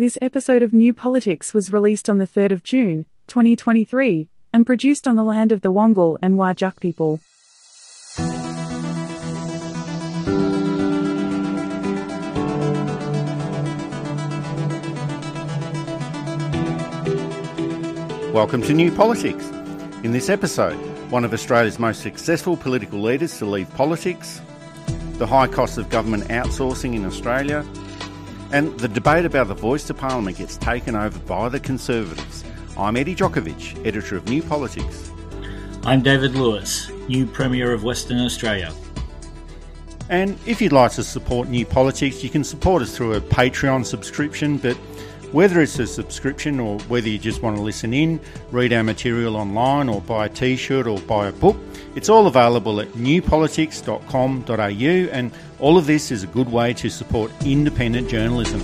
This episode of New Politics was released on the 3rd of June, 2023, and produced on the land of the Wangal and Whadjuk people. Welcome to New Politics. In this episode, one of Australia's most successful political leaders to leave politics, the high cost of government outsourcing in Australia, and the debate about the voice to Parliament gets taken over by the Conservatives. I'm Eddy Jokovich, editor of New Politics. I'm David Lewis, new Premier of Western Australia. And if you'd like to support New Politics, you can support us through a Patreon subscription, but whether it's a subscription or whether you just want to listen in, read our material online, or buy a t shirt or buy a book, it's all available at newpolitics.com.au, and all of this is a good way to support independent journalism.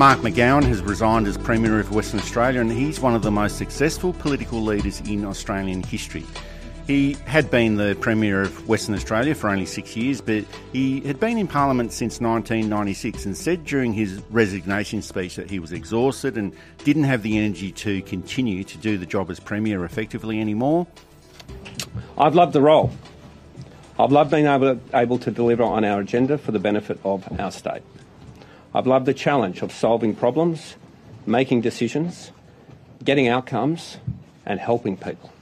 Mark McGowan has resigned as Premier of Western Australia, and he's one of the most successful political leaders in Australian history. He had been the Premier of Western Australia for only six years, but he had been in Parliament since 1996 and said during his resignation speech that he was exhausted and didn't have the energy to continue to do the job as Premier effectively anymore. I've loved the role. I've loved being able to, able to deliver on our agenda for the benefit of our state. I've loved the challenge of solving problems, making decisions, getting outcomes, and helping people.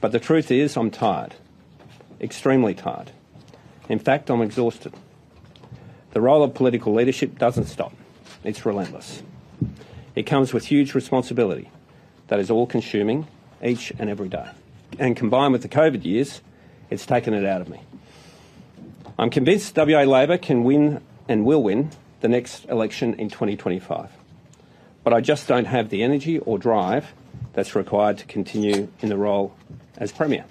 But the truth is, I'm tired. Extremely tired. In fact, I'm exhausted. The role of political leadership doesn't stop, it's relentless. It comes with huge responsibility that is all consuming each and every day. And combined with the COVID years, it's taken it out of me. I'm convinced WA Labor can win and will win the next election in 2025. But I just don't have the energy or drive that's required to continue in the role as Premier,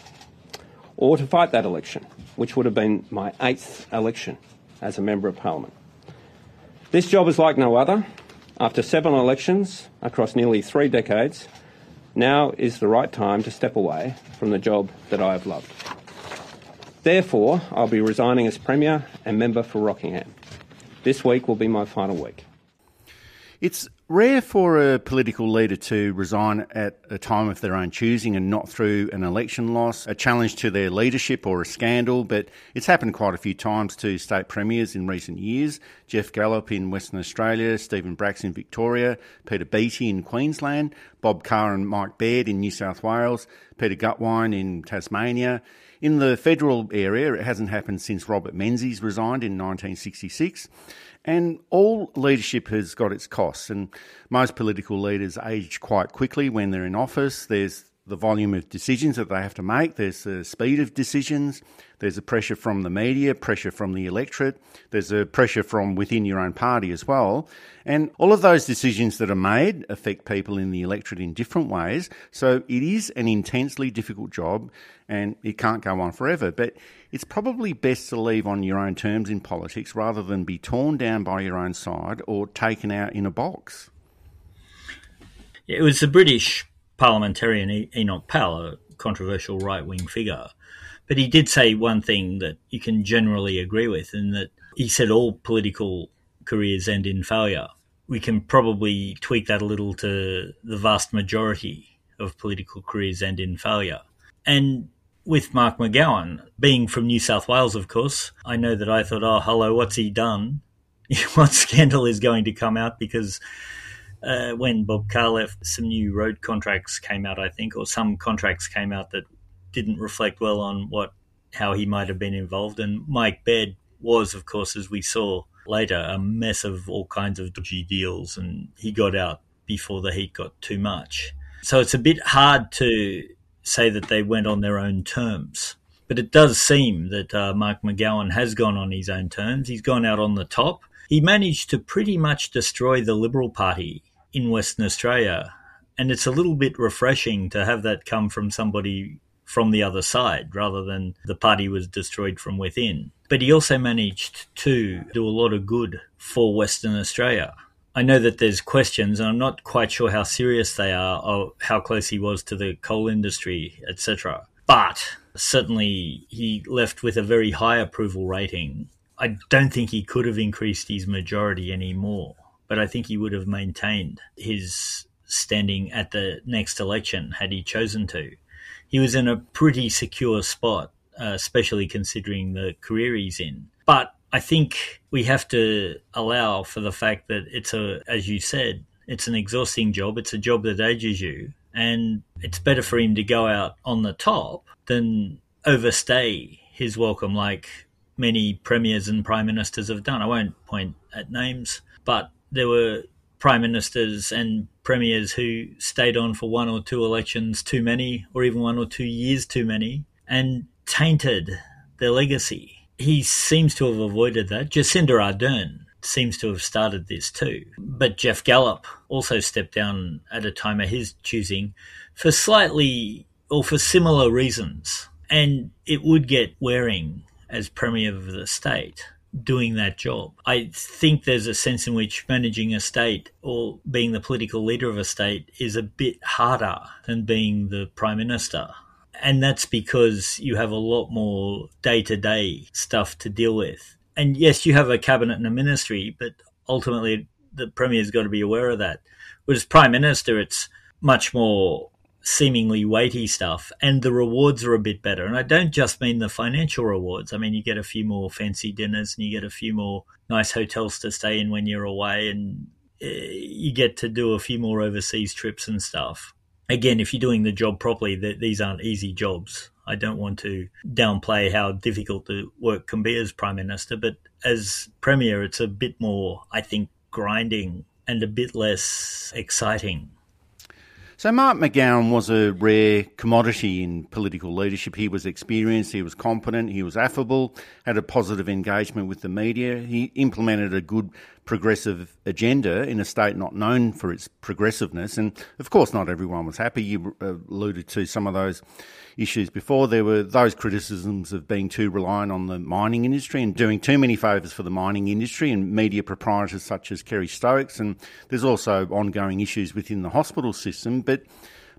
or to fight that election, which would have been my eighth election as a Member of Parliament. This job is like no other. After seven elections across nearly three decades, now is the right time to step away from the job that I have loved. Therefore, I'll be resigning as Premier and Member for Rockingham. This week will be my final week. It's rare for a political leader to resign at a time of their own choosing and not through an election loss, a challenge to their leadership or a scandal, but it's happened quite a few times to state premiers in recent years. Geoff Gallop in Western Australia, Stephen Bracks in Victoria, Peter Beattie in Queensland, Bob Carr and Mike Baird in New South Wales, Peter Gutwein in Tasmania. In the federal area, it hasn't happened since Robert Menzies resigned in 1966. And all leadership has got its costs, and most political leaders age quite quickly when they're in office. There's the volume of decisions that they have to make, there's the speed of decisions, there's a pressure from the media, pressure from the electorate, there's a pressure from within your own party as well. And all of those decisions that are made affect people in the electorate in different ways. So it is an intensely difficult job and it can't go on forever. But it's probably best to leave on your own terms in politics rather than be torn down by your own side or taken out in a box. It was the British parliamentarian Enoch Powell, a controversial right wing figure. But he did say one thing that you can generally agree with, and that he said all political careers end in failure. We can probably tweak that a little to the vast majority of political careers end in failure. And with Mark McGowan. Being from New South Wales, of course, I know that I thought, oh, hello, what's he done? what scandal is going to come out? Because uh, when Bob Carr left, some new road contracts came out, I think, or some contracts came out that didn't reflect well on what how he might have been involved. And Mike Baird was, of course, as we saw later, a mess of all kinds of dodgy deals, and he got out before the heat got too much. So it's a bit hard to say that they went on their own terms. But it does seem that uh, Mark McGowan has gone on his own terms. He's gone out on the top. He managed to pretty much destroy the Liberal Party in Western Australia. And it's a little bit refreshing to have that come from somebody from the other side rather than the party was destroyed from within. But he also managed to do a lot of good for Western Australia. I know that there's questions, and I'm not quite sure how serious they are, or how close he was to the coal industry, etc. But Certainly, he left with a very high approval rating. I don't think he could have increased his majority anymore, but I think he would have maintained his standing at the next election had he chosen to. He was in a pretty secure spot, uh, especially considering the career he's in. But I think we have to allow for the fact that it's a, as you said, it's an exhausting job. It's a job that ages you. And it's better for him to go out on the top than overstay his welcome like many premiers and prime ministers have done. I won't point at names, but there were prime ministers and premiers who stayed on for one or two elections too many, or even one or two years too many, and tainted their legacy. He seems to have avoided that. Jacinda Ardern seems to have started this too. But Geoff Gallop also stepped down at a time of his choosing for slightly or for similar reasons. And it would get wearing as Premier of the state doing that job. I think there's a sense in which managing a state or being the political leader of a state is a bit harder than being the Prime Minister. And that's because you have a lot more day to day stuff to deal with. And yes, you have a cabinet and a ministry, but ultimately the Premier's got to be aware of that. Whereas Prime Minister, it's much more seemingly weighty stuff, and the rewards are a bit better. And I don't just mean the financial rewards. I mean you get a few more fancy dinners, and you get a few more nice hotels to stay in when you're away, and uh, you get to do a few more overseas trips and stuff. Again, if you're doing the job properly, these aren't easy jobs. I don't want to downplay how difficult the work can be as prime minister, but as premier, it's a bit more, I think, grinding and a bit less exciting. So, Mark McGowan was a rare commodity in political leadership. He was experienced, he was competent, he was affable, had a positive engagement with the media. He implemented a good progressive agenda in a state not known for its progressiveness. And of course, not everyone was happy. You uh, alluded to some of those issues before. There were those criticisms of being too reliant on the mining industry and doing too many favours for the mining industry and media proprietors such as Kerry Stokes. And there's also ongoing issues within the hospital system. But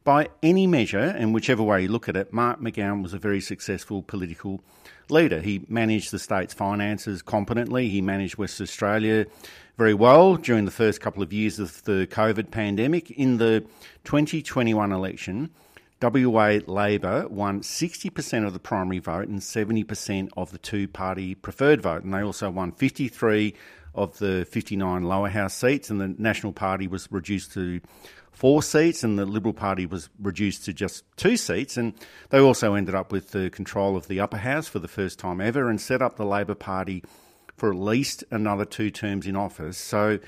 by any measure, and whichever way you look at it, Mark McGowan was a very successful political leader. He managed the state's finances competently. He managed West Australia very well during the first couple of years of the COVID pandemic. In the 2021 election, WA Labor won 60% of the primary vote and 70% of the two party preferred vote. And they also won 53 of the 59 lower house seats, and the National Party was reduced to four seats, and the Liberal Party was reduced to just two seats. And they also ended up with the control of the upper house for the first time ever and set up the Labor Party for at least another two terms in office. So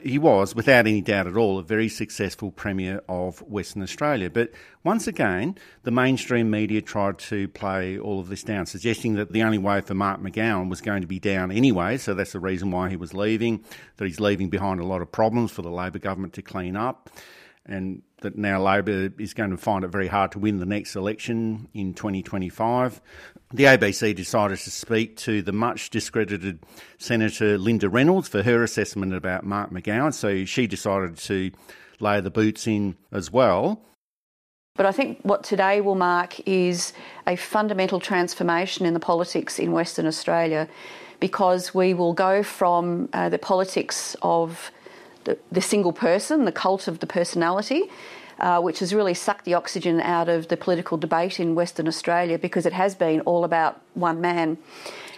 he was, without any doubt at all, a very successful Premier of Western Australia. But once again, the mainstream media tried to play all of this down, suggesting that the only way for Mark McGowan was going to be down anyway, so that's the reason why he was leaving, that he's leaving behind a lot of problems for the Labor government to clean up and that now Labor is going to find it very hard to win the next election in 2025. The ABC decided to speak to the much discredited Senator Linda Reynolds for her assessment about Mark McGowan, so she decided to lay the boots in as well. But I think what today will mark is a fundamental transformation in the politics in Western Australia because we will go from uh, the politics of the, the single person, the cult of the personality, uh, which has really sucked the oxygen out of the political debate in Western Australia because it has been all about one man.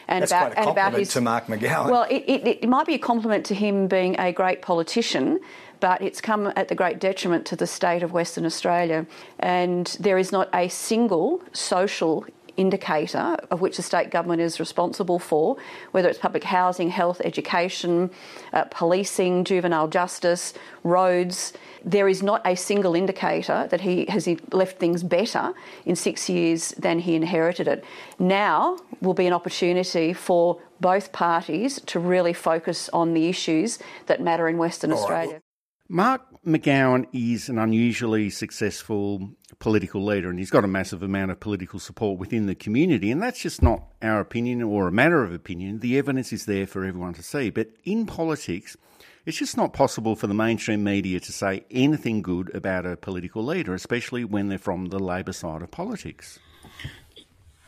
And That's about, quite a compliment about his, to Mark McGowan. Well, it, it, it might be a compliment to him being a great politician, but it's come at the great detriment to the state of Western Australia. And there is not a single social indicator of which the state government is responsible for, whether it's public housing, health, education, uh, policing, juvenile justice, roads. There is not a single indicator that he has left things better in six years than he inherited it. Now will be an opportunity for both parties to really focus on the issues that matter in Western All Australia. Right. Mark McGowan is an unusually successful political leader and he's got a massive amount of political support within the community. And that's just not our opinion or a matter of opinion. The evidence is there for everyone to see. But in politics, it's just not possible for the mainstream media to say anything good about a political leader, especially when they're from the Labor side of politics.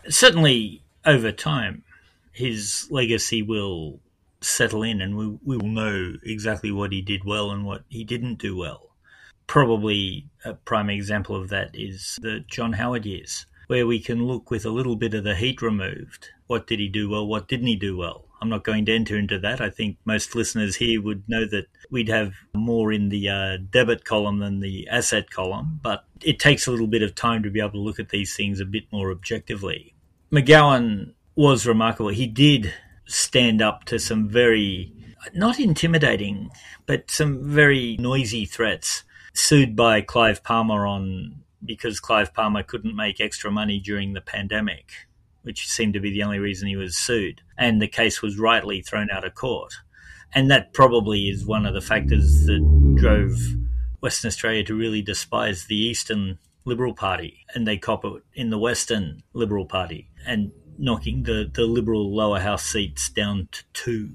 Certainly, over time, his legacy will settle in and we, we will know exactly what he did well and what he didn't do well. Probably a prime example of that is the John Howard years, where we can look with a little bit of the heat removed. What did he do well? What didn't he do well? I'm not going to enter into that. I think most listeners here would know that we'd have more in the uh, debit column than the asset column, but it takes a little bit of time to be able to look at these things a bit more objectively. McGowan was remarkable. He did stand up to some very, not intimidating, but some very noisy threats. Sued by Clive Palmer on because Clive Palmer couldn't make extra money during the pandemic, which seemed to be the only reason he was sued. And the case was rightly thrown out of court. And that probably is one of the factors that drove Western Australia to really despise the Eastern Liberal Party. And they cop it in the Western Liberal Party. And knocking the, the Liberal lower house seats down to two.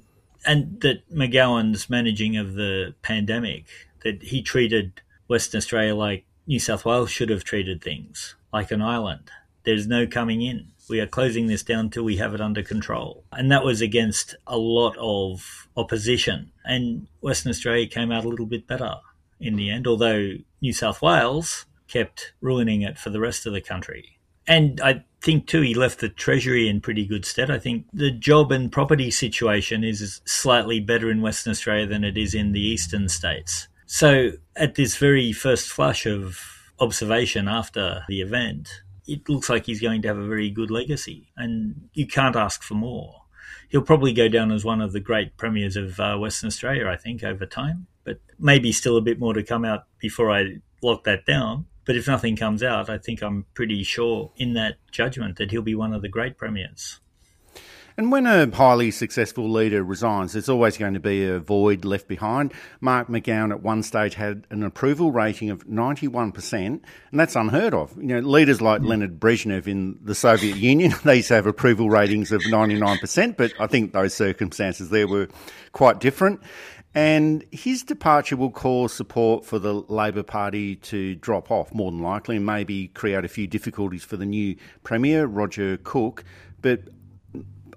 And that McGowan's managing of the pandemic, that he treated Western Australia like New South Wales should have treated things, like an island. There's no coming in. We are closing this down till we have it under control. And that was against a lot of opposition. And Western Australia came out a little bit better in the end, although New South Wales kept ruining it for the rest of the country. And I think too, he left the Treasury in pretty good stead. I think the job and property situation is slightly better in Western Australia than it is in the eastern states. So, at this very first flush of observation after the event, it looks like he's going to have a very good legacy, and you can't ask for more. He'll probably go down as one of the great premiers of uh, Western Australia, I think, over time, but maybe still a bit more to come out before I lock that down. But if nothing comes out, I think I'm pretty sure in that judgment that he'll be one of the great premiers. And when a highly successful leader resigns, there's always going to be a void left behind. Mark McGowan at one stage had an approval rating of 91%, and that's unheard of. You know, leaders like Leonid Brezhnev in the Soviet Union, they used to have approval ratings of 99%, but I think those circumstances there were quite different. And his departure will cause support for the Labor Party to drop off, more than likely, and maybe create a few difficulties for the new Premier, Roger Cook. But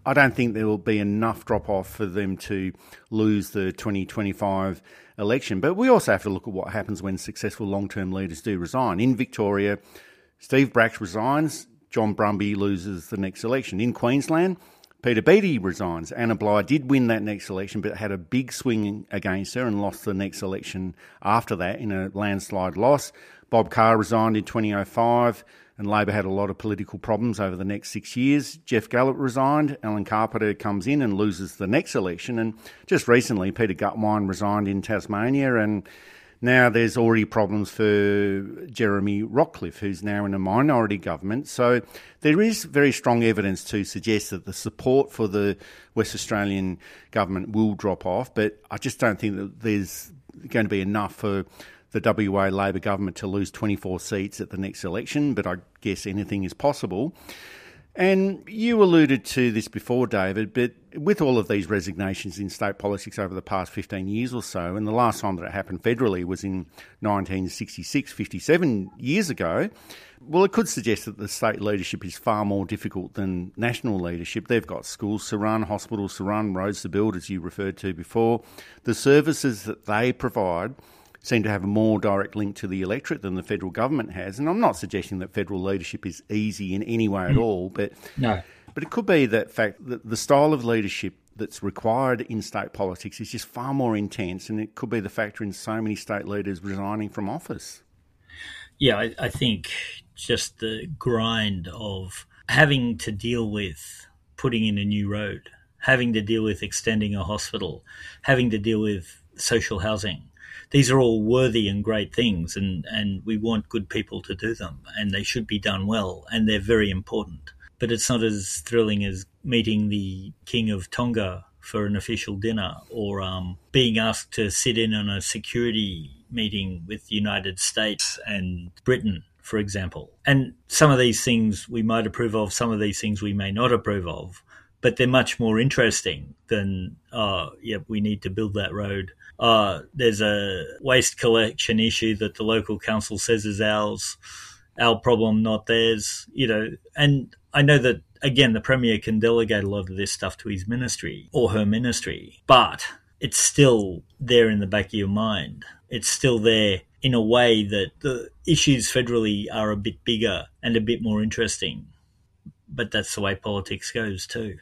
I don't think there will be enough drop off for them to lose the 2025 election. But we also have to look at what happens when successful long term leaders do resign. In Victoria, Steve Bracks resigns, John Brumby loses the next election. In Queensland, Peter Beattie resigns. Anna Bligh did win that next election, but had a big swing against her and lost the next election after that in a landslide loss. Bob Carr resigned in 2005, and Labor had a lot of political problems over the next six years. Geoff Gallop resigned. Alan Carpenter comes in and loses the next election. And just recently, Peter Gutwein resigned in Tasmania, and now there's already problems for Jeremy Rockliff, who's now in a minority government. So there is very strong evidence to suggest that the support for the West Australian government will drop off, but I just don't think that there's going to be enough for the WA Labor government to lose 24 seats at the next election, but I guess anything is possible. And you alluded to this before, David, but with all of these resignations in state politics over the past 15 years or so, and the last time that it happened federally was in 1966, 57 years ago, well, it could suggest that the state leadership is far more difficult than national leadership. They've got schools to run, hospitals to run, roads to build, as you referred to before. The services that they provide seem to have a more direct link to the electorate than the federal government has. And I'm not suggesting that federal leadership is easy in any way at mm. all, but no. But it could be that fact that the style of leadership that's required in state politics is just far more intense, and it could be the factor in so many state leaders resigning from office. Yeah, I, I think just the grind of having to deal with putting in a new road, having to deal with extending a hospital, having to deal with social housing, these are all worthy and great things, and, and we want good people to do them, and they should be done well, and they're very important. But it's not as thrilling as meeting the King of Tonga for an official dinner or um, being asked to sit in on a security meeting with the United States and Britain, for example. And some of these things we might approve of, some of these things we may not approve of, but they're much more interesting than, oh, yeah, we need to build that road uh, there's a waste collection issue that the local council says is ours. our problem, not theirs. You know, and I know that again, the premier can delegate a lot of this stuff to his ministry or her ministry, but it's still there in the back of your mind. It's still there in a way that the issues federally are a bit bigger and a bit more interesting. But that's the way politics goes too.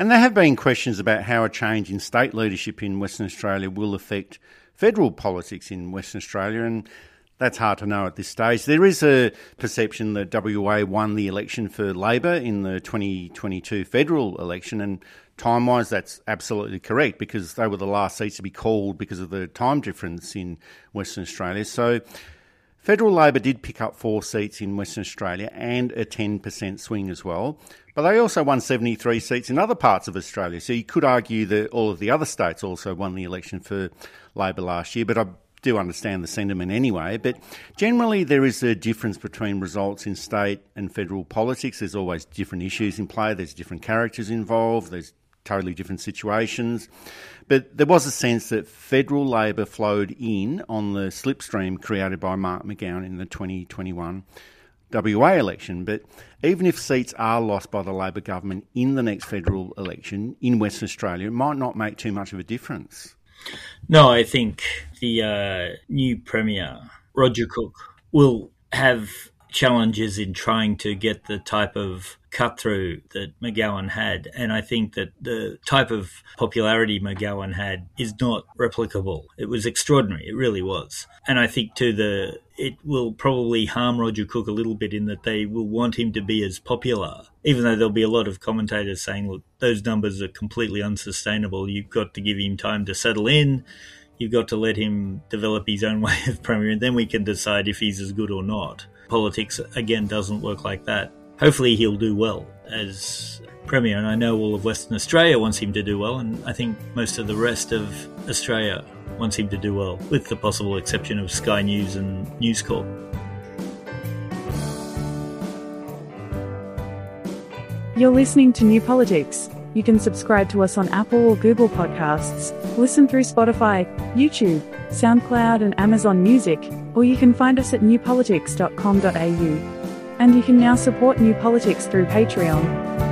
And there have been questions about how a change in state leadership in Western Australia will affect federal politics in Western Australia. And that's hard to know at this stage. There is a perception that WA won the election for Labor in the 2022 federal election, and time wise, that's absolutely correct because they were the last seats to be called because of the time difference in Western Australia. So, Federal Labor did pick up four seats in Western Australia and a 10% swing as well, but they also won 73 seats in other parts of Australia. So you could argue that all of the other states also won the election for Labor last year, but I do understand the sentiment anyway, but generally there is a difference between results in state and federal politics. There's always different issues in play, there's different characters involved, there's totally different situations. But there was a sense that federal Labor flowed in on the slipstream created by Mark McGowan in the 2021 WA election. But even if seats are lost by the Labor government in the next federal election in Western Australia, it might not make too much of a difference. No, I think the uh, new Premier, Roger Cook, will have challenges in trying to get the type of cut through that McGowan had. And I think that the type of popularity McGowan had is not replicable. It was extraordinary. It really was. And I think too the it will probably harm Roger Cook a little bit in that they will want him to be as popular, even though there'll be a lot of commentators saying, look, those numbers are completely unsustainable. You've got to give him time to settle in. You've got to let him develop his own way of premier, and then we can decide if he's as good or not. Politics, again, doesn't work like that hopefully he'll do well as Premier. And I know all of Western Australia wants him to do well, and I think most of the rest of Australia wants him to do well, with the possible exception of Sky News and News Corp. You're listening to New Politics. You can subscribe to us on Apple or Google Podcasts, listen through Spotify, YouTube, SoundCloud, and Amazon Music, or you can find us at newpolitics.com.au. And you can now support New Politics through Patreon.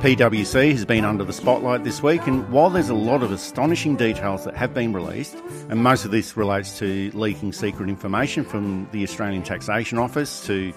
PwC has been under the spotlight this week, and while there's a lot of astonishing details that have been released, and most of this relates to leaking secret information from the Australian Taxation Office to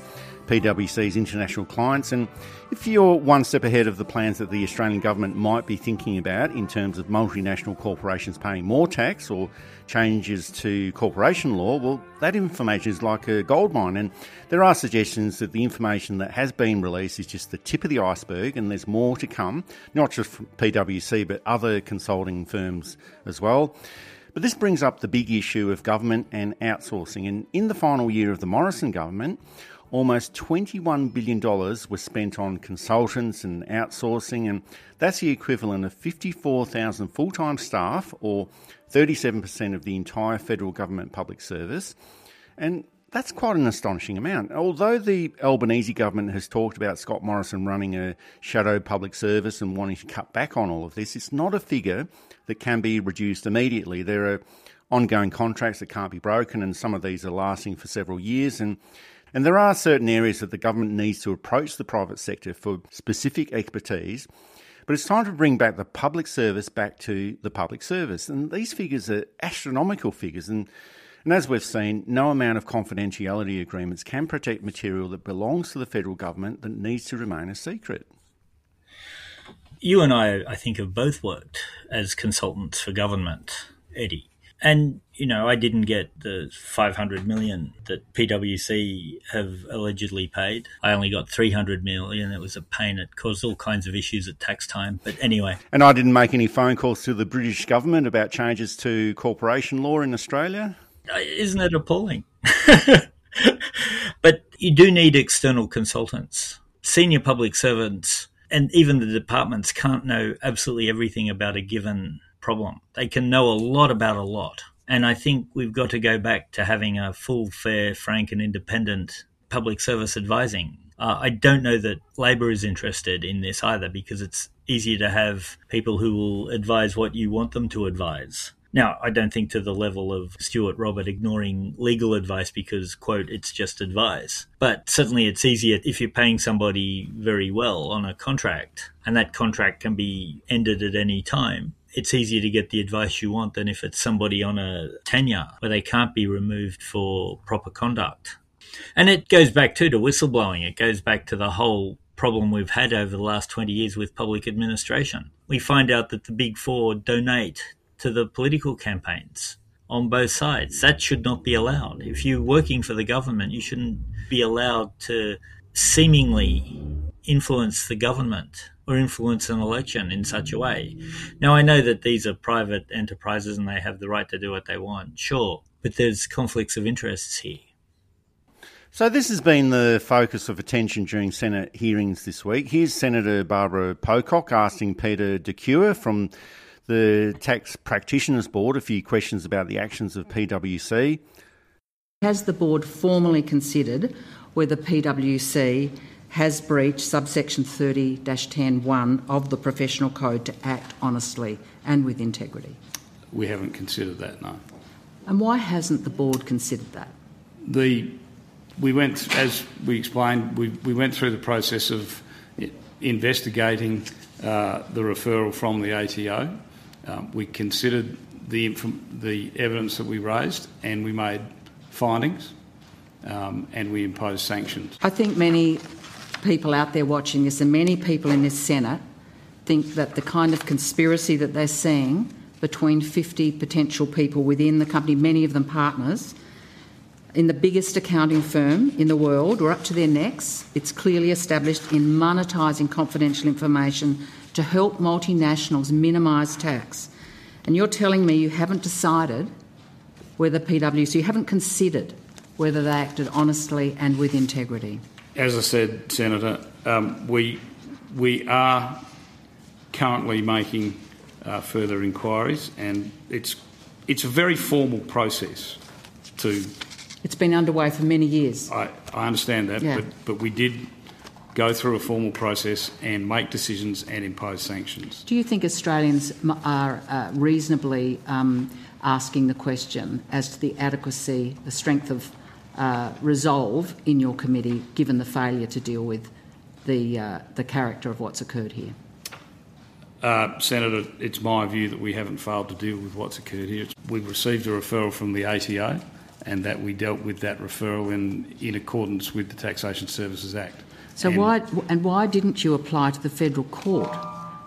PwC's international clients. And if you're one step ahead of the plans that the Australian government might be thinking about in terms of multinational corporations paying more tax or changes to corporation law, well, that information is like a goldmine. And there are suggestions that the information that has been released is just the tip of the iceberg and there's more to come, not just from PwC, but other consulting firms as well. But this brings up the big issue of government and outsourcing. And in the final year of the Morrison government, almost $21 billion was spent on consultants and outsourcing, and that's the equivalent of 54,000 full time staff, or 37% of the entire federal government public service. And that's quite an astonishing amount. Although the Albanese government has talked about Scott Morrison running a shadow public service and wanting to cut back on all of this, it's not a figure that can be reduced immediately. There are ongoing contracts that can't be broken, and some of these are lasting for several years. And and there are certain areas that the government needs to approach the private sector for specific expertise. But it's time to bring back the public service back to the public service. And these figures are astronomical figures. And, and as we've seen, no amount of confidentiality agreements can protect material that belongs to the federal government that needs to remain a secret. You and I, I think, have both worked as consultants for government, Eddie. And you know, I didn't get the 500 million that PwC have allegedly paid. I only got 300 million. It was a pain. It caused all kinds of issues at tax time. But anyway. And I didn't make any phone calls to the British government about changes to corporation law in Australia. Uh, isn't it appalling? but you do need external consultants. Senior public servants and even the departments can't know absolutely everything about a given problem. They can know a lot about a lot. And I think we've got to go back to having a full, fair, frank, and independent public service advising. Uh, I don't know that Labor is interested in this either because it's easier to have people who will advise what you want them to advise. Now, I don't think to the level of Stuart Robert ignoring legal advice because, quote, it's just advice. But certainly it's easier if you're paying somebody very well on a contract and that contract can be ended at any time it's easier to get the advice you want than if it's somebody on a tenure where they can't be removed for proper conduct. And it goes back too to whistleblowing. It goes back to the whole problem we've had over the last 20 years with public administration. We find out that the big four donate to the political campaigns on both sides. That should not be allowed. If you're working for the government, you shouldn't be allowed to seemingly influence the government or influence an election in such a way. Now, I know that these are private enterprises and they have the right to do what they want, sure, but there's conflicts of interests here. So, this has been the focus of attention during Senate hearings this week. Here's Senator Barbara Pocock asking Peter de Cure from the Tax Practitioners Board a few questions about the actions of PwC. Has the board formally considered whether PwC has breached subsection 30 10.1 of the Professional Code to act honestly and with integrity? We haven't considered that, no. And why hasn't the board considered that? The we went, as we explained, we, we went through the process of investigating uh, the referral from the ATO. Um, we considered the, the evidence that we raised and we made findings um, and we imposed sanctions. I think many people out there watching this and many people in this Senate think that the kind of conspiracy that they're seeing between 50 potential people within the company, many of them partners, in the biggest accounting firm in the world, or up to their necks. It's clearly established in monetising confidential information to help multinationals minimise tax. And you're telling me you haven't decided whether PwC, you haven't considered whether they acted honestly and with integrity. As I said, Senator, um, we, we are currently making uh, further inquiries, and it's, it's a very formal process to. It's been underway for many years. I, I understand that, yeah. but, but we did go through a formal process and make decisions and impose sanctions. Do you think Australians are uh, reasonably um, asking the question as to the adequacy, the strength of uh, resolve in your committee, given the failure to deal with the, uh, the character of what's occurred here? Uh, Senator, it's my view that we haven't failed to deal with what's occurred here. We've received a referral from the ATO and that we dealt with that referral in, in accordance with the Taxation Services Act. So and why and why didn't you apply to the federal court,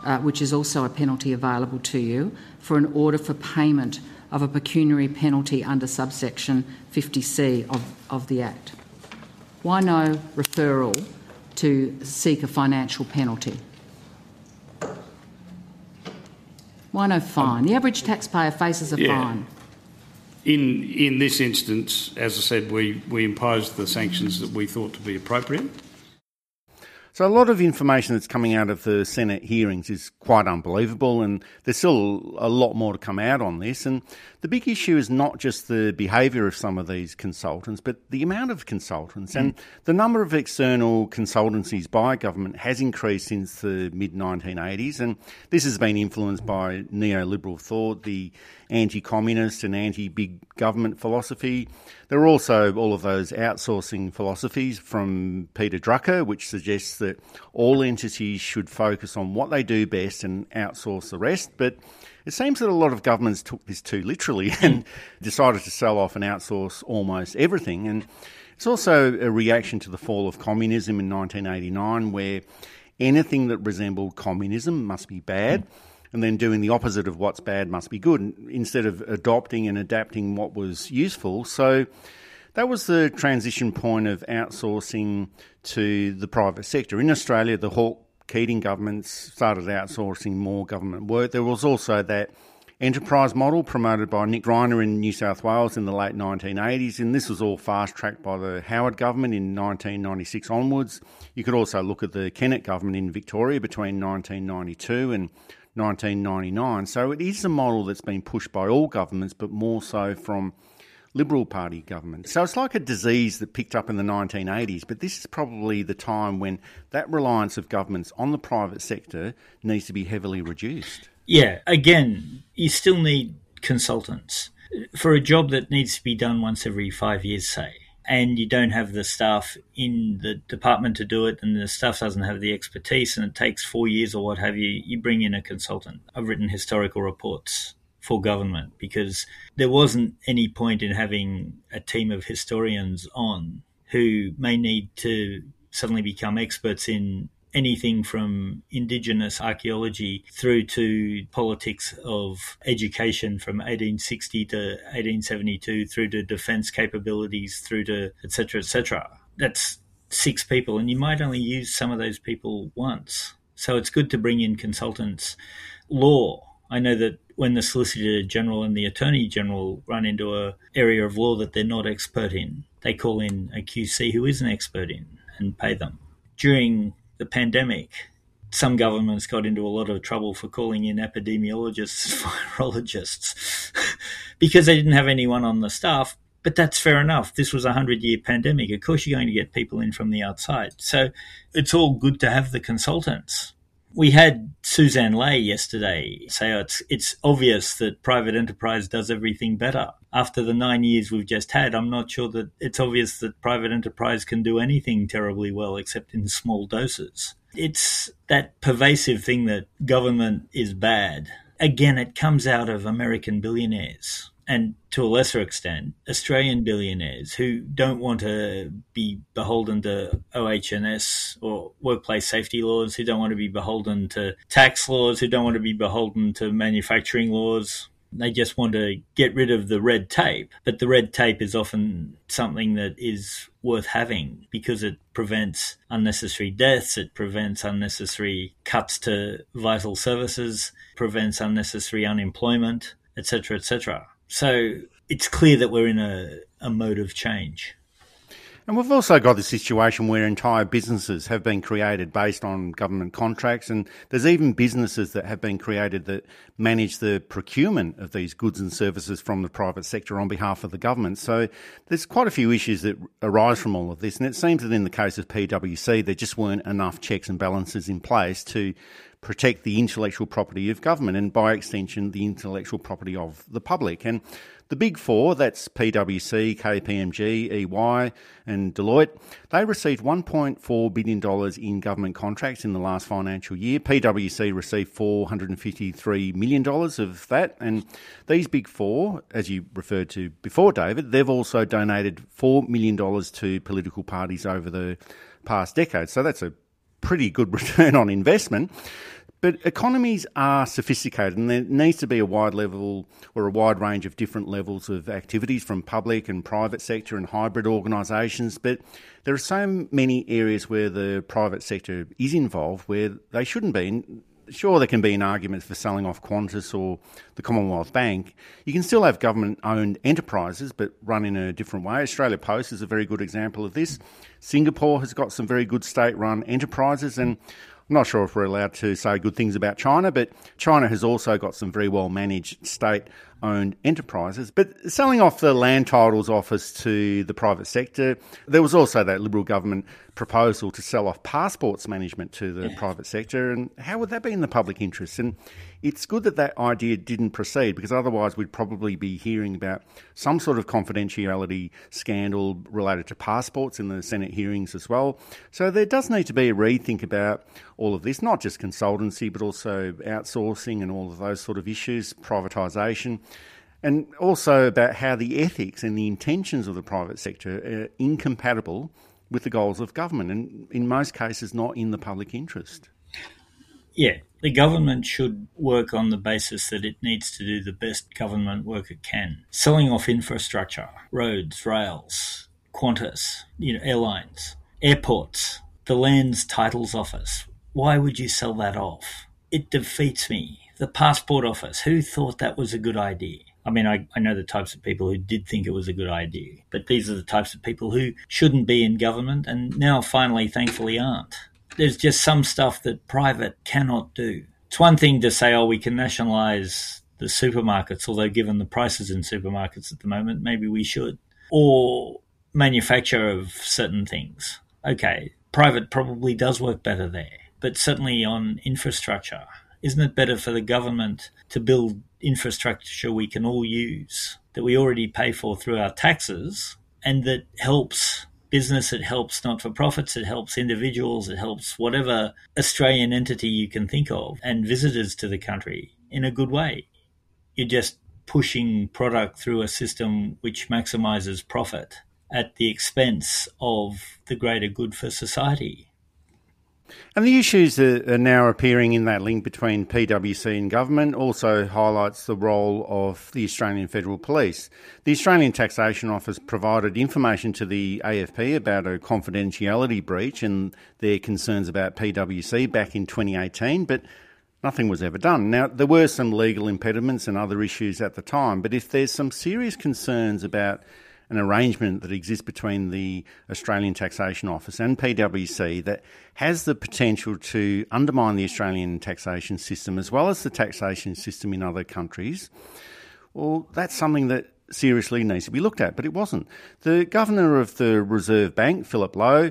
uh, which is also a penalty available to you, for an order for payment of a pecuniary penalty under subsection 50C of, of the Act? Why no referral to seek a financial penalty? Why no fine? The average taxpayer faces a yeah. fine. In, in this instance, as I said, we, we imposed the sanctions that we thought to be appropriate. So a lot of information that's coming out of the Senate hearings is quite unbelievable, and there's still a lot more to come out on this. And the big issue is not just the behaviour of some of these consultants, but the amount of consultants. Mm. And the number of external consultancies by government has increased since the mid 1980s, and this has been influenced by neoliberal thought, the anti communist and anti big government philosophy. There are also all of those outsourcing philosophies from Peter Drucker, which suggests that all entities should focus on what they do best and outsource the rest. But it seems that a lot of governments took this too literally and decided to sell off and outsource almost everything. And it's also a reaction to the fall of communism in 1989, where anything that resembled communism must be bad. And then doing the opposite of what's bad must be good instead of adopting and adapting what was useful. So that was the transition point of outsourcing to the private sector. In Australia, the Hawke Keating governments started outsourcing more government work. There was also that enterprise model promoted by Nick Greiner in New South Wales in the late 1980s, and this was all fast tracked by the Howard government in 1996 onwards. You could also look at the Kennett government in Victoria between 1992 and 1999. So it is a model that's been pushed by all governments, but more so from Liberal Party governments. So it's like a disease that picked up in the 1980s, but this is probably the time when that reliance of governments on the private sector needs to be heavily reduced. Yeah, again, you still need consultants for a job that needs to be done once every five years, say, and you don't have the staff in the department to do it, and the staff doesn't have the expertise, and it takes four years or what have you, you bring in a consultant. I've written historical reports for government because there wasn't any point in having a team of historians on who may need to suddenly become experts in anything from indigenous archaeology through to politics of education from 1860 to 1872 through to defense capabilities through to etc etc that's six people and you might only use some of those people once. So it's good to bring in consultants. Law. I know that when the solicitor general and the attorney general run into a area of law that they're not expert in they call in a qc who is an expert in and pay them. During the pandemic, some governments got into a lot of trouble for calling in epidemiologists, virologists, because they didn't have anyone on the staff. But that's fair enough. This was a hundred year pandemic. Of course, you're going to get people in from the outside. So it's all good to have the consultants. We had Sussan Ley yesterday say oh, it's it's obvious that private enterprise does everything better. After the nine years we've just had, I'm not sure that it's obvious that private enterprise can do anything terribly well except in small doses. It's that pervasive thing that government is bad. Again, it comes out of American billionaires and to a lesser extent, Australian billionaires who don't want to be beholden to OHS or workplace safety laws, who don't want to be beholden to tax laws, who don't want to be beholden to manufacturing laws. They just want to get rid of the red tape. But the red tape is often something that is worth having because it prevents unnecessary deaths, it prevents unnecessary cuts to vital services, prevents unnecessary unemployment, etc., etc. So it's clear that we're in a, a mode of change. And we've also got the situation where entire businesses have been created based on government contracts, and there's even businesses that have been created that manage the procurement of these goods and services from the private sector on behalf of the government. So there's quite a few issues that arise from all of this, and it seems that in the case of PwC, there just weren't enough checks and balances in place to protect the intellectual property of government and by extension the intellectual property of the public. And the big four, that's PwC, KPMG, EY, and Deloitte, they received $1.4 billion in government contracts in the last financial year. PwC received $453 million of that. And these big four, as you referred to before, David, they've also donated $4 million to political parties over the past decade. So that's a pretty good return on investment. But economies are sophisticated, and there needs to be a wide level or a wide range of different levels of activities from public and private sector and hybrid organisations. But there are so many areas where the private sector is involved where they shouldn't be. Sure, there can be an argument for selling off Qantas or the Commonwealth Bank. You can still have government owned enterprises, but run in a different way. Australia Post is a very good example of this. Singapore has got some very good state run enterprises, and I'm not sure if we're allowed to say good things about China, but China has also got some very well managed state owned enterprises. But selling off the land titles office to the private sector, there was also that Liberal government proposal to sell off passports management to the yeah. private sector. And how would that be in the public interest? And it's good that that idea didn't proceed because otherwise we'd probably be hearing about some sort of confidentiality scandal related to passports in the Senate hearings as well. So there does need to be a rethink about all of this, not just consultancy, but also outsourcing and all of those sort of issues, privatisation and also about how the ethics and the intentions of the private sector are incompatible with the goals of government, and in most cases, not in the public interest. Yeah, The government should work on the basis that it needs to do the best government work it can. Selling off infrastructure, roads, rails, Qantas, you know, airlines, airports, the Lands Titles Office. Why would you sell that off? It defeats me. The Passport Office, who thought that was a good idea? I mean, I, I know the types of people who did think it was a good idea, but these are the types of people who shouldn't be in government and now finally, thankfully, aren't there's just some stuff that private cannot do. It's one thing to say, oh, we can nationalize the supermarkets, although given the prices in supermarkets at the moment, maybe we should. Or manufacture of certain things. Okay, private probably does work better there, but certainly on infrastructure. Isn't it better for the government to build infrastructure we can all use, that we already pay for through our taxes, and that helps business, it helps not for profits, it helps individuals, it helps whatever Australian entity you can think of and visitors to the country in a good way. You're just pushing product through a system which maximizes profit at the expense of the greater good for society. And the issues that are now appearing in that link between PwC and government also highlights the role of the Australian Federal Police. The Australian Taxation Office provided information to the AFP about a confidentiality breach and their concerns about PwC back in 2018, but nothing was ever done. Now, there were some legal impediments and other issues at the time, but if there's some serious concerns about an arrangement that exists between the Australian Taxation Office and PwC that has the potential to undermine the Australian taxation system as well as the taxation system in other countries. Well, that's something that seriously needs to be looked at, but it wasn't. The governor of the Reserve Bank, Philip Lowe,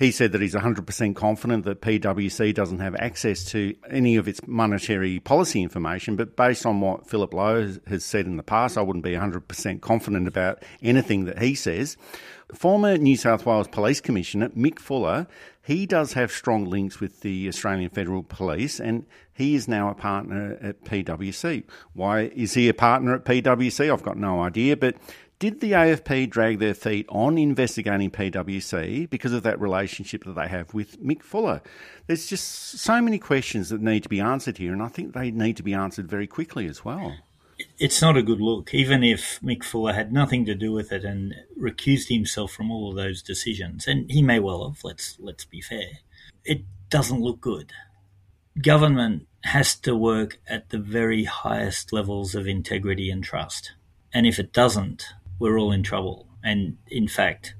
he said that he's 100% confident that PwC doesn't have access to any of its monetary policy information, but based on what Philip Lowe has said in the past, I wouldn't be 100% confident about anything that he says. Former New South Wales Police Commissioner Mick Fuller, he does have strong links with the Australian Federal Police and he is now a partner at PwC. Why is he a partner at PwC? I've got no idea, but did the AFP drag their feet on investigating PwC because of that relationship that they have with Mick Fuller? There's just so many questions that need to be answered here, and I think they need to be answered very quickly as well. It's not a good look, even if Mick Fuller had nothing to do with it and recused himself from all of those decisions, and he may well have. Let's let's be fair. It doesn't look good. Government has to work at the very highest levels of integrity and trust, and if it doesn't, we're all in trouble. And in fact,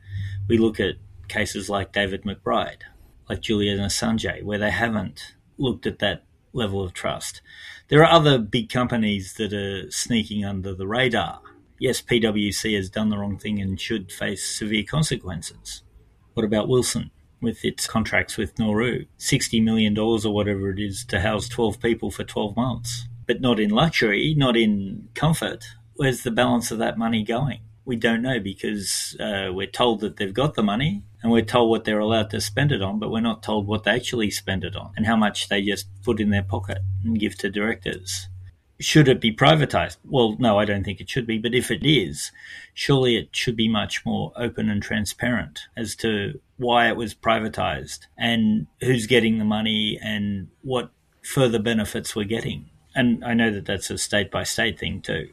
we look at cases like David McBride, like Julian Assange, where they haven't looked at that level of trust. There are other big companies that are sneaking under the radar. Yes, PwC has done the wrong thing and should face severe consequences. What about Wilson with its contracts with Nauru? $60 million or whatever it is to house 12 people for 12 months, but not in luxury, not in comfort. Where's the balance of that money going? We don't know because uh, we're told that they've got the money and we're told what they're allowed to spend it on, but we're not told what they actually spend it on and how much they just put in their pocket and give to directors. Should it be privatized? Well, no, I don't think it should be. But if it is, surely it should be much more open and transparent as to why it was privatized and who's getting the money and what further benefits we're getting. And I know that that's a state by state thing too.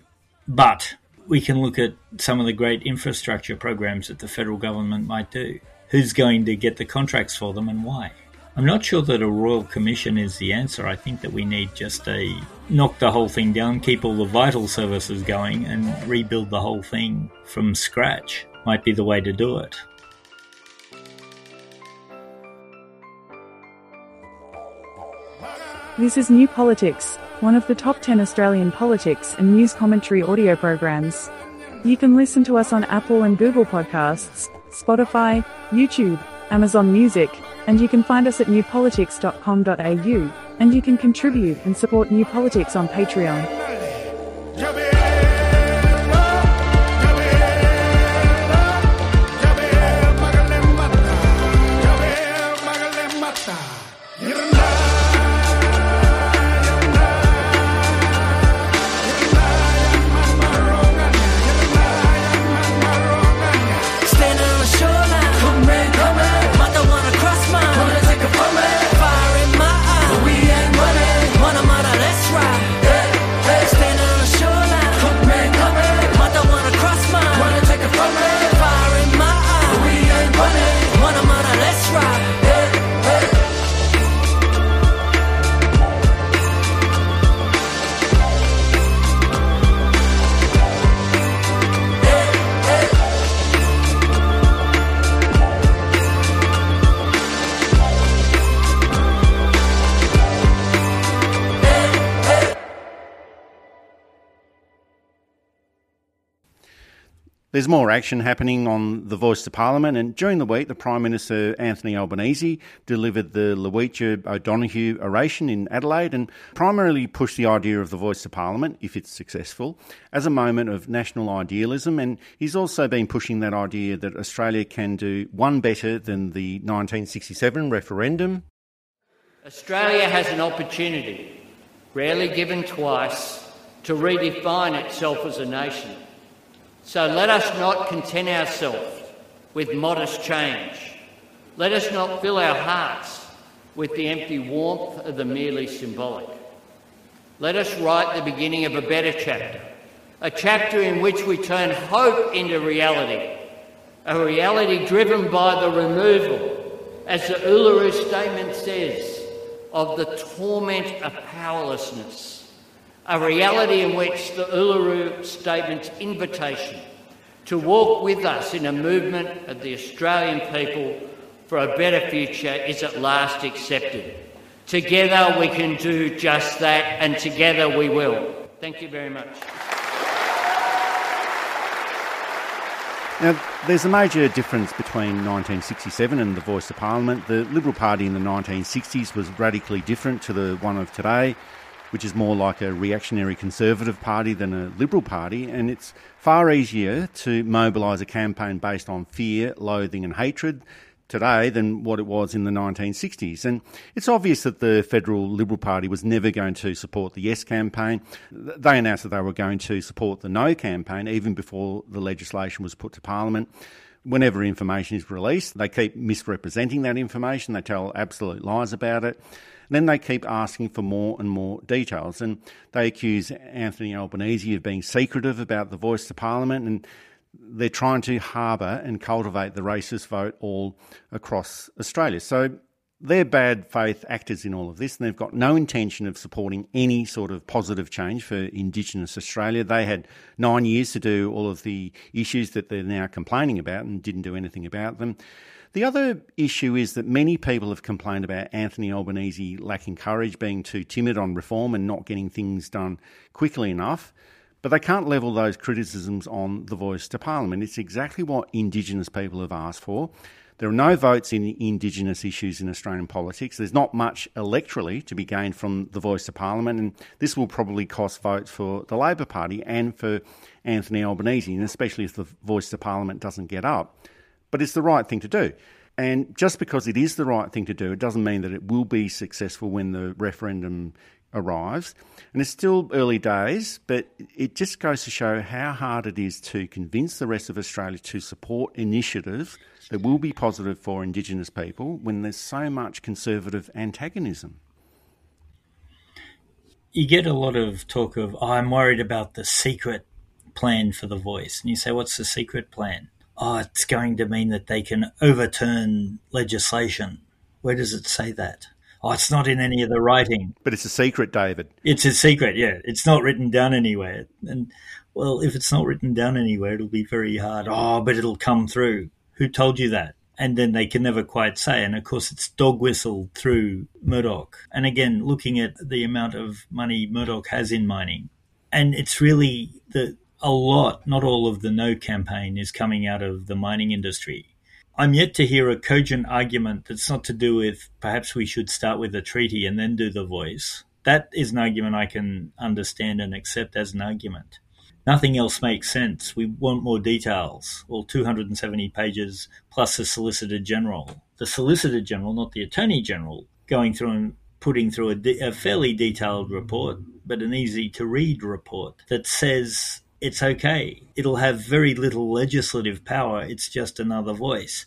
But we can look at some of the great infrastructure programs that the federal government might do. Who's going to get the contracts for them and why? I'm not sure that a royal commission is the answer. I think that we need just a knock the whole thing down, keep all the vital services going, and rebuild the whole thing from scratch. Might be the way to do it. This is New Politics one of the top 10 Australian politics and news commentary audio programs. You can listen to us on Apple and Google Podcasts, Spotify, YouTube, Amazon Music, and you can find us at newpolitics.com.au, and you can contribute and support New Politics on Patreon. There's more action happening on the Voice to Parliament, and during the week, the Prime Minister Anthony Albanese delivered the Lowitja O'Donoghue oration in Adelaide and primarily pushed the idea of the Voice to Parliament, if it's successful, as a moment of national idealism. And he's also been pushing that idea that Australia can do one better than the 1967 referendum. Australia has an opportunity, rarely given twice, to redefine itself as a nation. So let us not content ourselves with modest change. Let us not fill our hearts with the empty warmth of the merely symbolic. Let us write the beginning of a better chapter, a chapter in which we turn hope into reality, a reality driven by the removal, as the Uluru Statement says, of the torment of powerlessness a reality in which the Uluru Statement's invitation to walk with us in a movement of the Australian people for a better future is at last accepted. Together we can do just that, and together we will. Thank you very much. Now, there's a major difference between 1967 and the Voice of Parliament. The Liberal Party in the 1960s was radically different to the one of today which is more like a reactionary conservative party than a liberal party, and it's far easier to mobilise a campaign based on fear, loathing, and hatred today than what it was in the 1960s. And it's obvious that the Federal Liberal Party was never going to support the Yes campaign. They announced that they were going to support the No campaign even before the legislation was put to Parliament. Whenever information is released, they keep misrepresenting that information, they tell absolute lies about it. Then they keep asking for more and more details, and they accuse Anthony Albanese of being secretive about the voice to Parliament, and they're trying to harbour and cultivate the racist vote all across Australia. So they're bad faith actors in all of this, and they've got no intention of supporting any sort of positive change for Indigenous Australia. They had nine years to do all of the issues that they're now complaining about and didn't do anything about them. The other issue is that many people have complained about Anthony Albanese lacking courage, being too timid on reform and not getting things done quickly enough. But they can't level those criticisms on the voice to Parliament. It's exactly what Indigenous people have asked for. There are no votes in Indigenous issues in Australian politics. There's not much electorally to be gained from the voice to Parliament, and this will probably cost votes for the Labor Party and for Anthony Albanese, and especially if the voice to Parliament doesn't get up but it's the right thing to do. And just because it is the right thing to do, it doesn't mean that it will be successful when the referendum arrives. And it's still early days, but it just goes to show how hard it is to convince the rest of Australia to support initiatives that will be positive for Indigenous people when there's so much conservative antagonism. You get a lot of talk of, oh, I'm worried about the secret plan for the voice. And you say, what's the secret plan? Oh, it's going to mean that they can overturn legislation. Where does it say that? Oh, it's not in any of the writing. But it's a secret, David. It's a secret, yeah. It's not written down anywhere. And, well, if it's not written down anywhere, it'll be very hard. Oh, but it'll come through. Who told you that? And then they can never quite say. And of course, it's dog whistled through Murdoch. And again, looking at the amount of money Murdoch has in mining. And it's really the a lot, not all of the no campaign is coming out of the mining industry. I'm yet to hear a cogent argument that's not to do with perhaps we should start with a treaty and then do the voice. That is an argument I can understand and accept as an argument. Nothing else makes sense. We want more details. Well, 270 pages plus the Solicitor General. The Solicitor General, not the Attorney General, going through and putting through a, de- a fairly detailed report, but an easy to read report that says it's okay. It'll have very little legislative power. It's just another voice.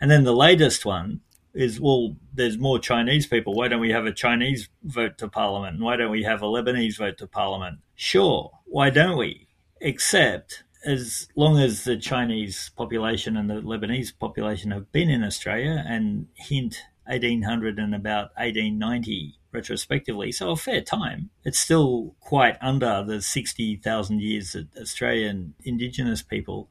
And then the latest one is well, there's more Chinese people. Why don't we have a Chinese vote to parliament? Why don't we have a Lebanese vote to parliament? Sure, why don't we? Except as long as the Chinese population and the Lebanese population have been in Australia and hint 1800 and about 1890 retrospectively, so a fair time. It's still quite under the 60,000 years that Australian Indigenous people,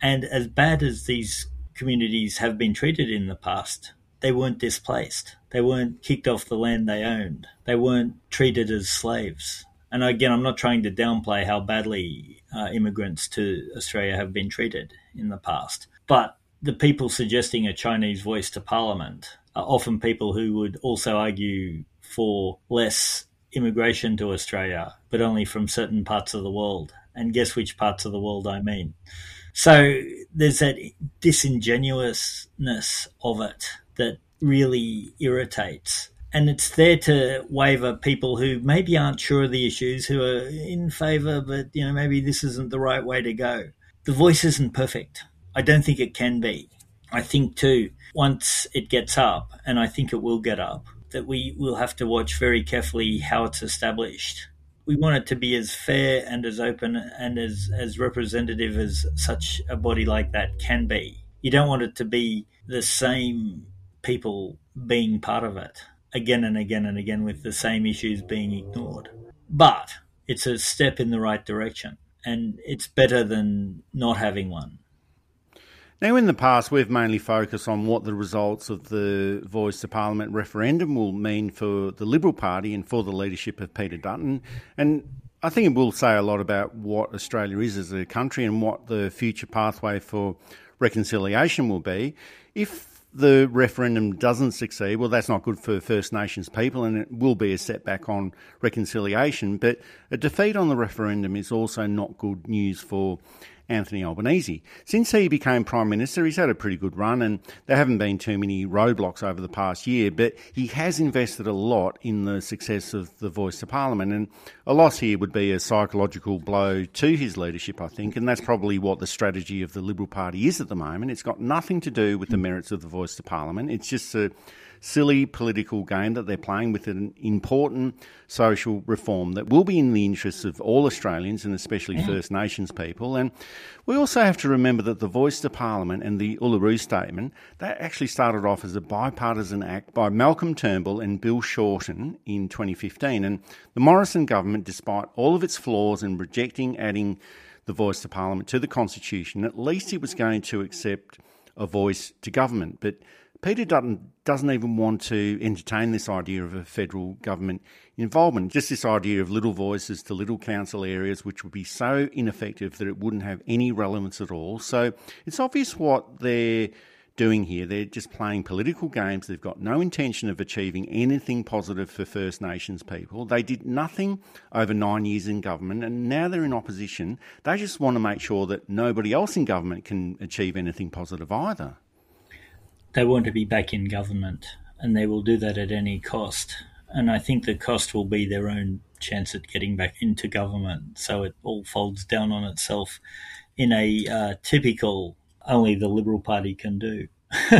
and as bad as these communities have been treated in the past, they weren't displaced. They weren't kicked off the land they owned. They weren't treated as slaves. And again, I'm not trying to downplay how badly uh, immigrants to Australia have been treated in the past. But the people suggesting a Chinese voice to Parliament are often people who would also argue for less immigration to Australia, but only from certain parts of the world. And guess which parts of the world I mean? So there's that disingenuousness of it that really irritates. And it's there to waver people who maybe aren't sure of the issues, who are in favour, but you know maybe this isn't the right way to go. The voice isn't perfect. I don't think it can be. I think too, once it gets up, and I think it will get up, that we will have to watch very carefully how it's established. We want it to be as fair and as open and as, as representative as such a body like that can be. You don't want it to be the same people being part of it again and again and again with the same issues being ignored. But it's a step in the right direction and it's better than not having one. Now, in the past, we've mainly focused on what the results of the Voice to Parliament referendum will mean for the Liberal Party and for the leadership of Peter Dutton. And I think it will say a lot about what Australia is as a country and what the future pathway for reconciliation will be. If the referendum doesn't succeed, well, that's not good for First Nations people and it will be a setback on reconciliation. But a defeat on the referendum is also not good news for Anthony Albanese. Since he became Prime Minister, he's had a pretty good run, and there haven't been too many roadblocks over the past year, but he has invested a lot in the success of the voice to Parliament, and a loss here would be a psychological blow to his leadership, I think, and that's probably what the strategy of the Liberal Party is at the moment. It's got nothing to do with the merits of the voice to Parliament, it's just a silly political game that they're playing with an important social reform that will be in the interests of all Australians and especially yeah. First Nations people. And we also have to remember that the voice to Parliament and the Uluru Statement, that actually started off as a bipartisan act by Malcolm Turnbull and Bill Shorten in 2015. And the Morrison government, despite all of its flaws and rejecting adding the voice to Parliament to the Constitution, at least it was going to accept a voice to government. But Peter Dutton doesn't even want to entertain this idea of a federal government involvement, just this idea of little voices to little council areas, which would be so ineffective that it wouldn't have any relevance at all. So it's obvious what they're doing here. They're just playing political games. They've got no intention of achieving anything positive for First Nations people. They did nothing over nine years in government, and now they're in opposition. They just want to make sure that nobody else in government can achieve anything positive either they want to be back in government and they will do that at any cost. And I think the cost will be their own chance at getting back into government. So it all folds down on itself in a uh, typical, only the Liberal Party can do.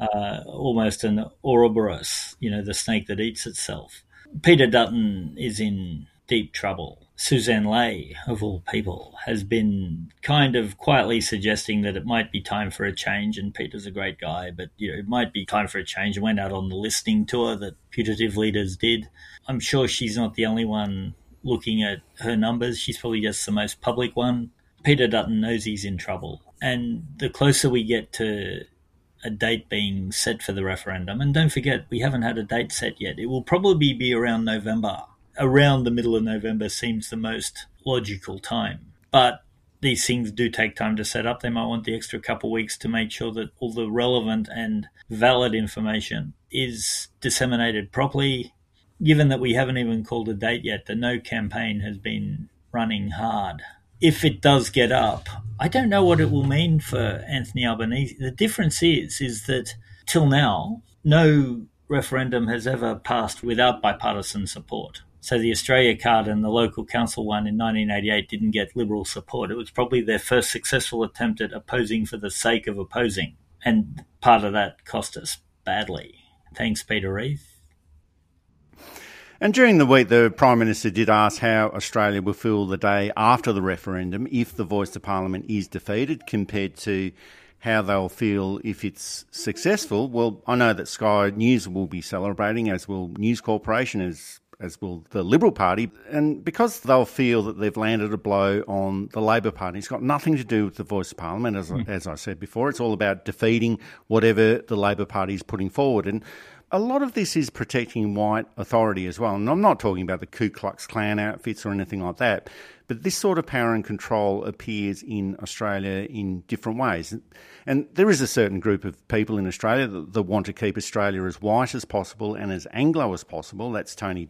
uh, almost an Ouroboros, you know, the snake that eats itself. Peter Dutton is in deep trouble. Sussan Ley, of all people, has been kind of quietly suggesting that it might be time for a change. And Peter's a great guy, but you know, it might be time for a change. And went out on the listening tour that putative leaders did. I'm sure she's not the only one looking at her numbers. She's probably just the most public one. Peter Dutton knows he's in trouble. And the closer we get to a date being set for the referendum, and don't forget, we haven't had a date set yet, it will probably be around November around the middle of November seems the most logical time. But these things do take time to set up. They might want the extra couple weeks to make sure that all the relevant and valid information is disseminated properly. Given that we haven't even called a date yet, the No campaign has been running hard. If it does get up, I don't know what it will mean for Anthony Albanese. The difference is, is that till now, no referendum has ever passed without bipartisan support. So the Australia card and the local council one in 1988 didn't get Liberal support. It was probably their first successful attempt at opposing for the sake of opposing. And part of that cost us badly. Thanks, Peter Reith. And during the week, the Prime Minister did ask how Australia will feel the day after the referendum if the voice to Parliament is defeated compared to how they'll feel if it's successful. Well, I know that Sky News will be celebrating, as will News Corporation, as as will the Liberal Party. And because they'll feel that they've landed a blow on the Labor Party, it's got nothing to do with the voice of Parliament, as, mm. as I said before. It's all about defeating whatever the Labor Party is putting forward. And a lot of this is protecting white authority as well. And I'm not talking about the Ku Klux Klan outfits or anything like that, but this sort of power and control appears in Australia in different ways. And there is a certain group of people in Australia that, that want to keep Australia as white as possible and as Anglo as possible. That's Tony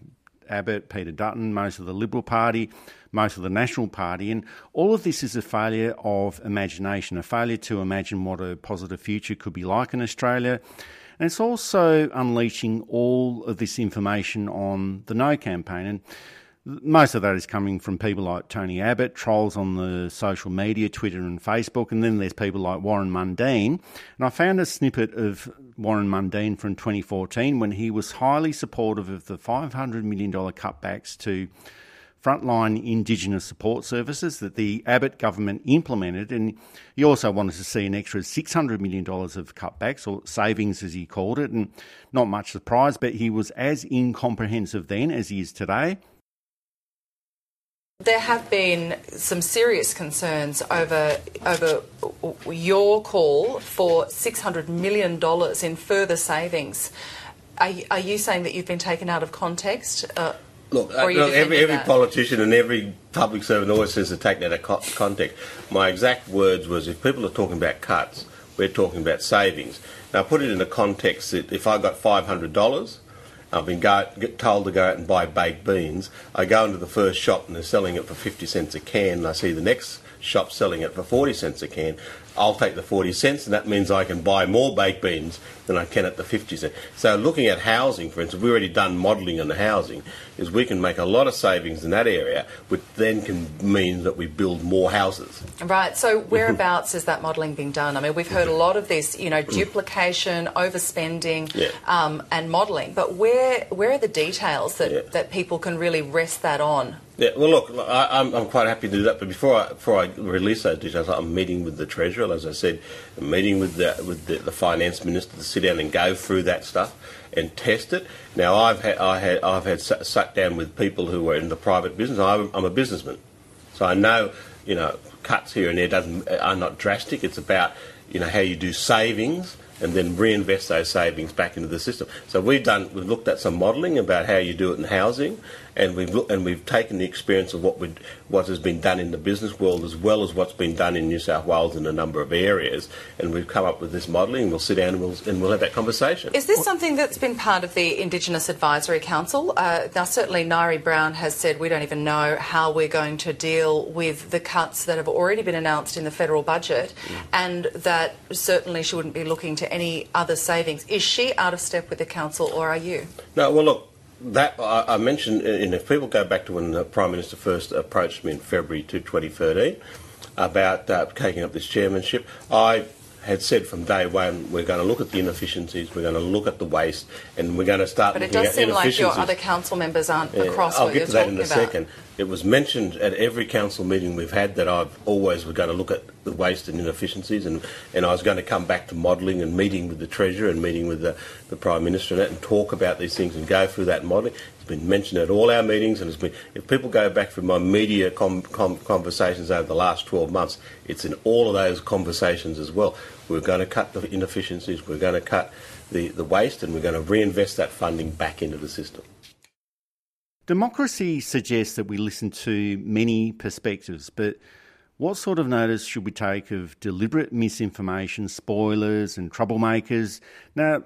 Abbott, Peter Dutton, most of the Liberal Party, most of the National Party. And all of this is a failure of imagination, a failure to imagine what a positive future could be like in Australia. And it's also unleashing all of this information on the No campaign. And most of that is coming from people like Tony Abbott, trolls on the social media, Twitter and Facebook, and then there's people like Warren Mundine. And I found a snippet of Warren Mundine from 2014 when he was highly supportive of the $500 million cutbacks to frontline Indigenous support services that the Abbott government implemented. And he also wanted to see an extra $600 million of cutbacks, or savings as he called it. And not much surprise, but he was as incomprehensive then as he is today. There have been some serious concerns over over your call for $600 million in further savings. Are, are you saying that you've been taken out of context? Uh, Look, uh, look every, every politician and every public servant always says to take that out of context. My exact words was if people are talking about cuts, we're talking about savings. Now, put it in the context that if I got $500, I've been go, told to go out and buy baked beans. I go into the first shop and they're selling it for 50 cents a can, and I see the next shop selling it for 40 cents a can. I'll take the 40 cents, and that means I can buy more baked beans than I can at the 50 cents. So, looking at housing, for instance, we've already done modelling on the housing, is we can make a lot of savings in that area, which then can mean that we build more houses. Right. So, whereabouts is that modelling being done? I mean, we've heard a lot of this, you know, duplication, overspending, yeah. um, and modelling, but where where are the details that, yeah. that people can really rest that on? Yeah, well, look, I, am I'm, I'm quite happy to do that. But before I, before I release those details, I'm meeting with the treasurer, as I said, I'm meeting with the with the, the, finance minister to sit down and go through that stuff and test it. Now, I've had I had I've had sat down with people who are in the private business. I'm, I'm a businessman, so I know you know cuts here and there doesn't are not drastic. It's about you know how you do savings and then reinvest those savings back into the system. So we've done we've looked at some modelling about how you do it in housing and we've look, and we've taken the experience of what what has been done in the business world as well as what's been done in New South Wales in a number of areas, and we've come up with this modelling. We'll sit down and we'll, and we'll have that conversation. Is this something that's been part of the Indigenous Advisory Council? Uh, now, certainly, Ngiare Brown has said we don't even know how we're going to deal with the cuts that have already been announced in the federal budget, mm. and that certainly she wouldn't be looking to any other savings. Is she out of step with the council, or are you? No. Well, look that I, I mentioned, and if people go back to when the Prime Minister first approached me in February 2013 about uh, taking up this chairmanship, I had said from day one we're going to look at the inefficiencies, we're going to look at the waste, and we're going to start. But it does seem like your other council members aren't yeah, across I'll get to that in a about. second. It was mentioned at every council meeting we've had that I've always was going to look at the waste and inefficiencies, and, and I was going to come back to modelling and meeting with the treasurer and meeting with the, the prime minister and that, and talk about these things and go through that modelling. It's been mentioned at all our meetings, and it's been if people go back through my media com, com, conversations over the last 12 months, it's in all of those conversations as well. We're going to cut the inefficiencies, we're going to cut the, the waste, and we're going to reinvest that funding back into the system. Democracy suggests that we listen to many perspectives, but what sort of notice should we take of deliberate misinformation, spoilers, and troublemakers? Now,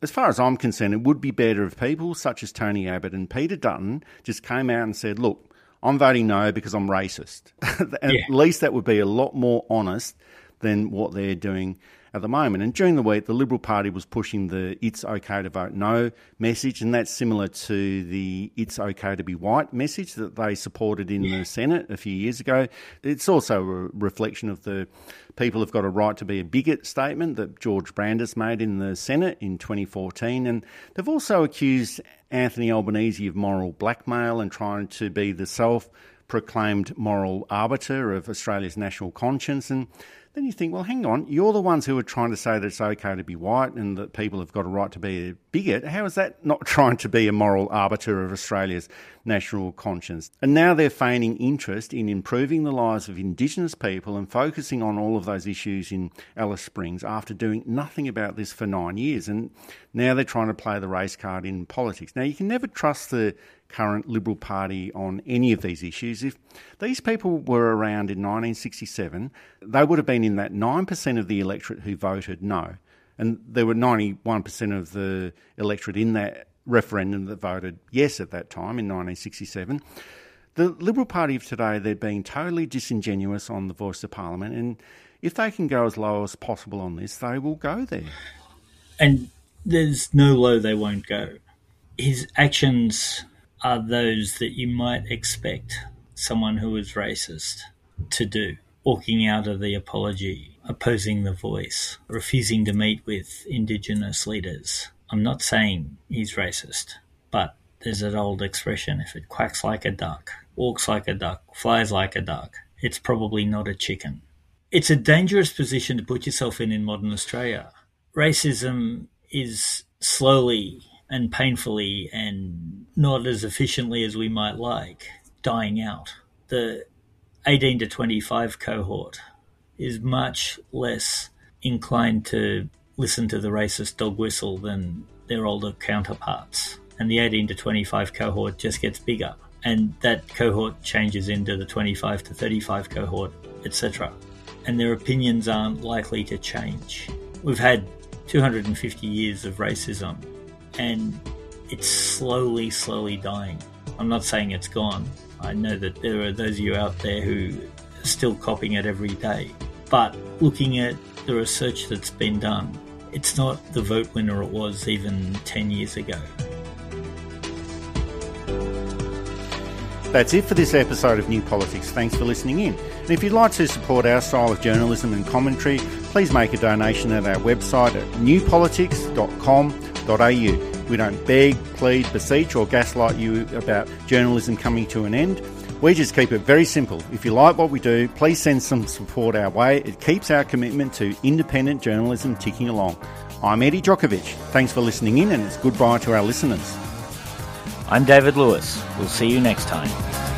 as far as I'm concerned, it would be better if people such as Tony Abbott and Peter Dutton just came out and said, look, I'm voting no because I'm racist. At yeah. least that would be a lot more honest than what they're doing at the moment. And during the week, the Liberal Party was pushing the it's okay to vote no message, and that's similar to the it's okay to be white message that they supported in yeah. the Senate a few years ago. It's also a reflection of the people have got a right to be a bigot statement that George Brandis made in the Senate in 2014. And they've also accused Anthony Albanese of moral blackmail and trying to be the self proclaimed moral arbiter of Australia's national conscience. And then you think, well, hang on, you're the ones who are trying to say that it's okay to be white and that people have got a right to be a bigot. How is that not trying to be a moral arbiter of Australia's national conscience? And now they're feigning interest in improving the lives of Indigenous people and focusing on all of those issues in Alice Springs after doing nothing about this for nine years. And now they're trying to play the race card in politics. Now, you can never trust the current Liberal Party on any of these issues. If these people were around in 1967, they would have been in that 9% of the electorate who voted no. And there were 91% of the electorate in that referendum that voted yes at that time in 1967. The Liberal Party of today, they're being totally disingenuous on the voice of Parliament, and if they can go as low as possible on this, they will go there. And there's no low they won't go. His actions are those that you might expect someone who is racist to do. Walking out of the apology, opposing the voice, refusing to meet with Indigenous leaders. I'm not saying he's racist, but there's that old expression if it quacks like a duck, walks like a duck, flies like a duck, it's probably not a chicken. It's a dangerous position to put yourself in in modern Australia. Racism is slowly and painfully and not as efficiently as we might like dying out. The 18 to 25 cohort is much less inclined to listen to the racist dog whistle than their older counterparts. And the 18 to 25 cohort just gets bigger. And that cohort changes into the 25 to 35 cohort, etc. And their opinions aren't likely to change. We've had 250 years of racism and it's slowly, slowly dying. I'm not saying it's gone. I know that there are those of you out there who are still copying it every day. But looking at the research that's been done, it's not the vote winner it was even 10 years ago. That's it for this episode of New Politics. Thanks for listening in. And if you'd like to support our style of journalism and commentary, please make a donation at our website at newpolitics.com.au. We don't beg, plead, beseech, or gaslight you about journalism coming to an end. We just keep it very simple. If you like what we do, please send some support our way. It keeps our commitment to independent journalism ticking along. I'm Eddy Jokovich. Thanks for listening in, and it's goodbye to our listeners. I'm David Lewis. We'll see you next time.